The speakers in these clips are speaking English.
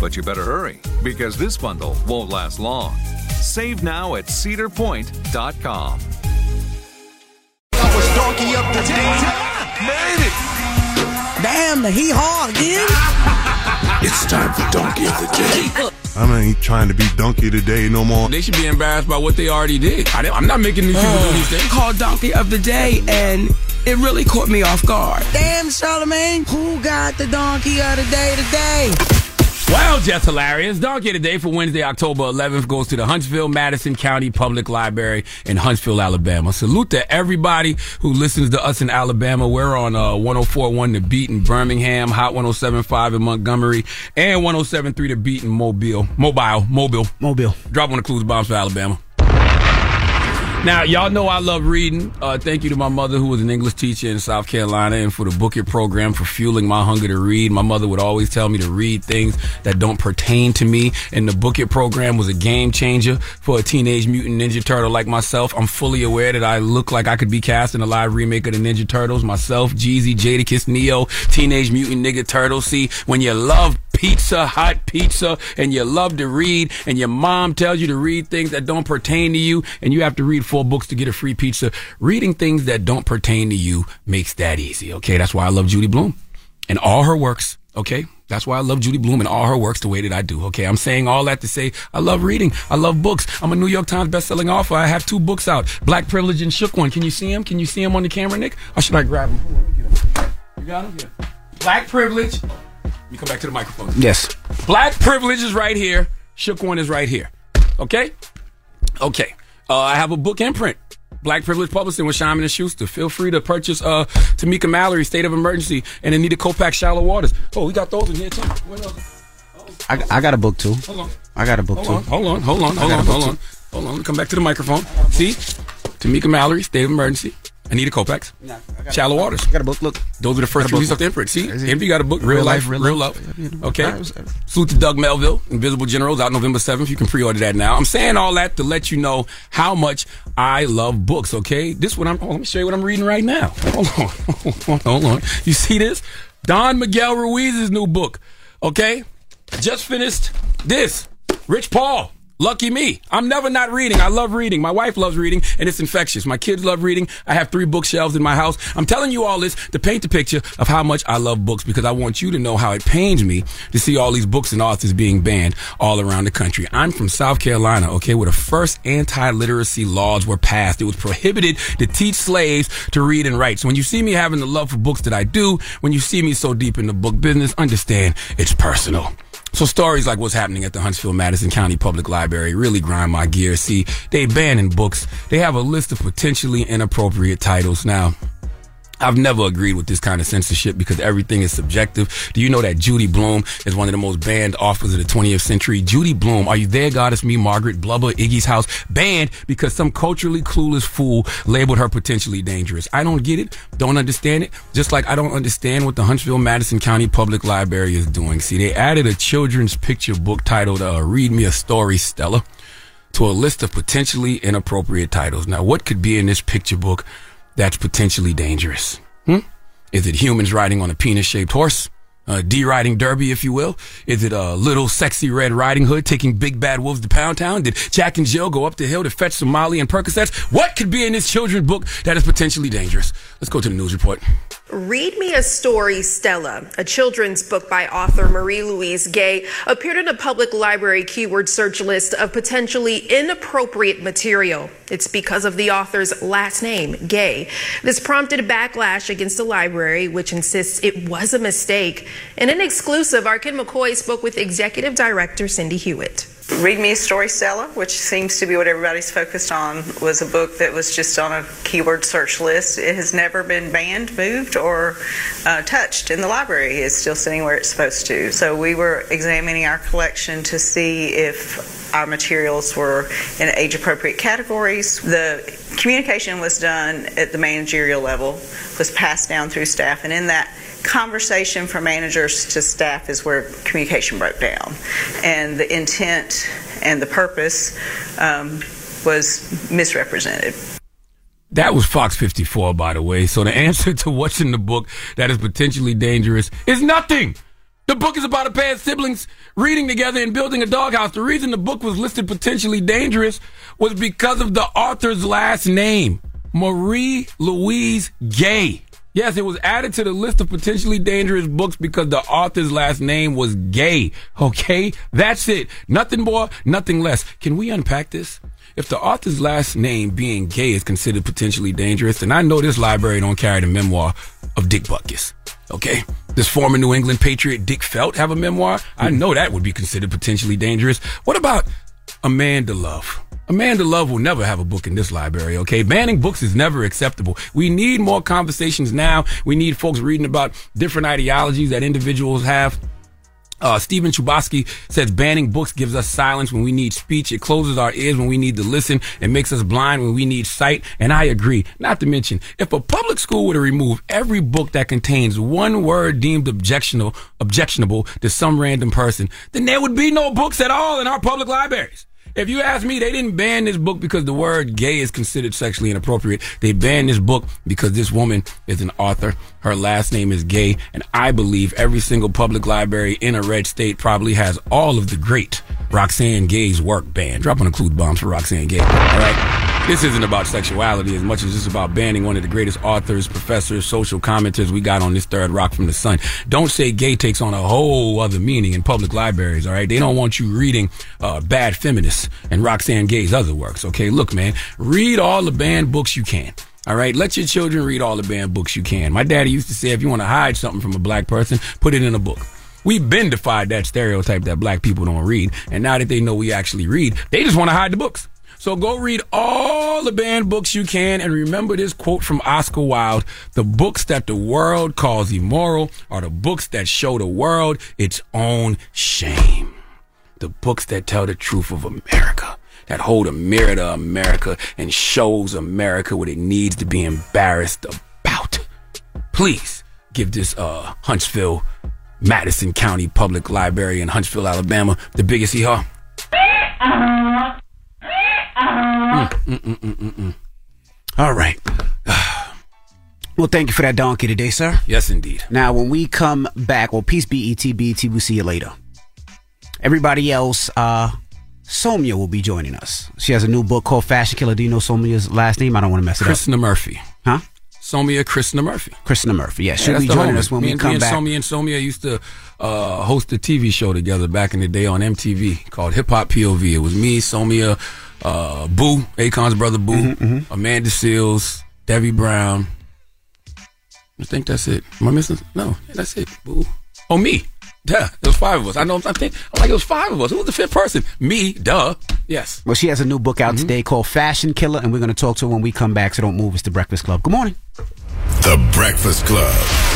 But you better hurry because this bundle won't last long. Save now at cedarpoint.com. Donkey up the Made it! Damn, the hee haw again. It's time for Donkey of the Day. I ain't trying to be donkey today no more. They should be embarrassed by what they already did. I, am not making these people do these things. Uh, Called Donkey of the Day, and it really caught me off guard. Damn, Charlamagne, who got the Donkey of the Day today? Well, just hilarious. Donkey Today for Wednesday, October 11th goes to the Huntsville Madison County Public Library in Huntsville, Alabama. Salute to everybody who listens to us in Alabama. We're on uh, 104.1 The Beat in Birmingham, Hot 107.5 in Montgomery, and 107.3 The Beat in Mobile. Mobile. Mobile. Mobile. Drop one of clues bombs for Alabama. Now, y'all know I love reading. Uh, thank you to my mother, who was an English teacher in South Carolina, and for the Book It program for fueling my hunger to read. My mother would always tell me to read things that don't pertain to me, and the Book It program was a game changer for a Teenage Mutant Ninja Turtle like myself. I'm fully aware that I look like I could be cast in a live remake of the Ninja Turtles. Myself, Jeezy, Jadakiss, Neo, Teenage Mutant Nigga Turtle. See, when you love pizza, hot pizza, and you love to read, and your mom tells you to read things that don't pertain to you, and you have to read four books to get a free pizza. Reading things that don't pertain to you makes that easy. Okay. That's why I love Judy Blume and all her works. Okay. That's why I love Judy Blume and all her works the way that I do. Okay. I'm saying all that to say I love reading. I love books. I'm a New York Times bestselling author. I have two books out. Black Privilege and Shook One. Can you see him? Can you see him on the camera, Nick? Or should I grab him? You got him? Yeah. Black Privilege. You come back to the microphone. Yes. Black Privilege is right here. Shook One is right here. Okay? Okay. Uh, I have a book imprint. Black Privilege Publishing with Simon and Schuster. Feel free to purchase uh, Tamika Mallory, State of Emergency, and Anita Kopacz, Shallow Waters. Oh, we got those in here too. I, I got a book too. Hold on. I got a book hold too. On, hold on, hold on, hold got a on, hold too. on, hold on. Come back to the microphone. See, Tamika Mallory, State of Emergency, Anita Kopacz, Shallow Waters. Got a book. Look, Those are the first Got a book. releases of the imprint. See, Envy got a book. Real, life, real, love. Okay. Salute to Doug Melville, Invisible Generals, out November seventh. You can pre-order that now. I'm saying all that to let you know how much I love books. Okay, this one. I'm. Oh, let me show you what I'm reading right now. Hold on, hold on, hold on. You see this? Don Miguel Ruiz's new book. Okay, just finished this. Rich Paul. Lucky me. I'm never not reading. I love reading. My wife loves reading and it's infectious. My kids love reading. I have three bookshelves in my house. I'm telling you all this to paint the picture of how much I love books because I want you to know how it pains me to see all these books and authors being banned all around the country. I'm from South Carolina, okay, where the first anti-literacy laws were passed. It was prohibited to teach slaves to read and write. So when you see me having the love for books that I do, when you see me so deep in the book business, understand it's personal. So stories like what's happening at the Huntsville Madison County Public Library really grind my gears. See, they banning books. They have a list of potentially inappropriate titles. Now, I've never agreed with this kind of censorship because everything is subjective. Do you know that Judy Blume is one of the most banned authors of the 20th century? Judy Blume, Are You There, God, It's Me, Margaret, Blubber, Iggy's House, banned because some culturally clueless fool labeled her potentially dangerous. I don't get it, don't understand it, just like I don't understand what the Huntsville Madison County Public Library is doing. See, they added a children's picture book titled uh, Read Me a Story, Stella, to a list of potentially inappropriate titles. Now, what could be in this picture book that's potentially dangerous? Hmm? Is it humans riding on a penis shaped horse? A riding derby, if you will? Is it a little sexy Red Riding Hood taking big bad wolves to Pound Town? Did Jack and Jill go up the hill to fetch some Molly and Percocets? What could be in this children's book that is potentially dangerous? Let's go to the news report. Read Me a Story, Stella, a children's book by author Marie Louise Gay, appeared in a public library keyword search list of potentially inappropriate material. It's because of the author's last name, Gay. This prompted backlash against the library, which insists it was a mistake. In an exclusive, Arkin McCoy spoke with executive director Cindy Hewitt. Read Me a Story Stella, which seems to be what everybody's focused on, was a book that was just on a keyword search list. It has never been banned, moved, or uh, touched in the library. It's still sitting where it's supposed to. So we were examining our collection to see if our materials were in age appropriate categories. The communication was done at the managerial level, was passed down through staff, and in that conversation from managers to staff is where communication broke down. And the intent and the purpose um, was misrepresented. That was Fox 54, by the way. So the answer to what's in the book that is potentially dangerous is nothing. The book is about a pair of siblings reading together and building a doghouse. The reason the book was listed potentially dangerous was because of the author's last name, Marie Louise Gay. Yes, it was added to the list of potentially dangerous books because the author's last name was gay. Okay? That's it. Nothing more, nothing less. Can we unpack this? If the author's last name being gay is considered potentially dangerous, then I know this library don't carry the memoir of Dick Butkus. Okay? Does former New England Patriot Dick Felt have a memoir? I hmm. know that would be considered potentially dangerous. What about Amanda Love? Amanda Love will never have a book in this library, okay? Banning books is never acceptable. We need more conversations now. We need folks reading about different ideologies that individuals have. Uh, Stephen Chbosky says banning books gives us silence when we need speech. It closes our ears when we need to listen and makes us blind when we need sight. And I agree. Not to mention, if a public school were to remove every book that contains one word deemed objectionable, objectionable to some random person, then there would be no books at all in our public libraries. If you ask me, they didn't ban this book because the word gay is considered sexually inappropriate. They banned this book because this woman is an author. Her last name is Gay. And I believe every single public library in a red state probably has all of the great Roxane Gay's work banned. Dropping a clue bombs for Roxane Gay. All right. This isn't about sexuality as much as it's about banning one of the greatest authors, professors, social commenters we got on this third rock from the sun. Don't say gay takes on a whole other meaning in public libraries, all right? They don't want you reading uh, Bad Feminists and Roxane Gay's other works, okay? Look, man, read all the banned books you can. All right, let your children read all the banned books you can. My daddy used to say if you want to hide something from a black person, put it in a book. We've been defied that stereotype that black people don't read, and now that they know we actually read, they just want to hide the books. So go read all the banned books you can and remember this quote from Oscar Wilde. The books that the world calls immoral are the books that show the world its own shame. The books that tell the truth of America, that hold a mirror to America and shows America what it needs to be embarrassed about. Please give this uh, Huntsville, Madison County Public Library in Huntsville, Alabama, the biggest hee haw. Mm, mm, mm, All right. Well, thank you for that donkey today, sir. Yes, indeed. Now, when we come back, well, peace be ET, BET, we'll see you later. Everybody else, uh, Sowmya will be joining us. She has a new book called Fashion Killa. Do you know Sowmya's last name? I don't want to mess it Christina up. Krishnamurthy. Huh? Sowmya Christina Murphy. Christina Murphy. Yeah, she'll be joining us when me we and, come me back. Sowmya and Sowmya used to uh, host a TV show together back in the day on MTV called Hip Hop POV. It was me, Sowmya, uh, Bu, Akon's brother Bu, Mm-hmm, Amanda Seales, Devi Brown. I think that's it. Am I missing? No, that's it. Bu. Oh, me. Duh. It was five of us. I know. I think. I'm like it was five of us. Who was the fifth person? Me. Duh. Yes. Well, she has a new book out today called Fashion Killa, and we're going to talk to her when we come back. So don't move. It's the Breakfast Club. Good morning. The Breakfast Club.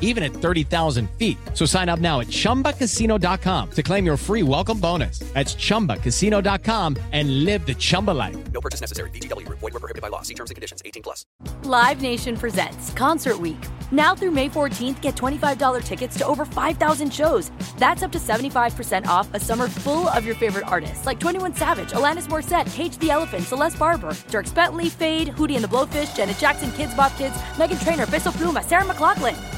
even at 30,000 feet. So sign up now at ChumbaCasino.com to claim your free welcome bonus. That's ChumbaCasino.com and live the Chumba life. No purchase necessary. VGW. Void were prohibited by law. See terms and conditions. 18 plus. Live Nation presents Concert Week. Now through May 14th, get $25 tickets to over 5,000 shows. That's up to 75% off a summer full of your favorite artists like 21 Savage, Alanis Morissette, Cage the Elephant, Celeste Barber, Dierks Bentley, Feid, Hootie and the Blowfish, Janet Jackson, Kidz Bop Kids, Meghan Trainor, Peso Pluma, Sarah McLachlan.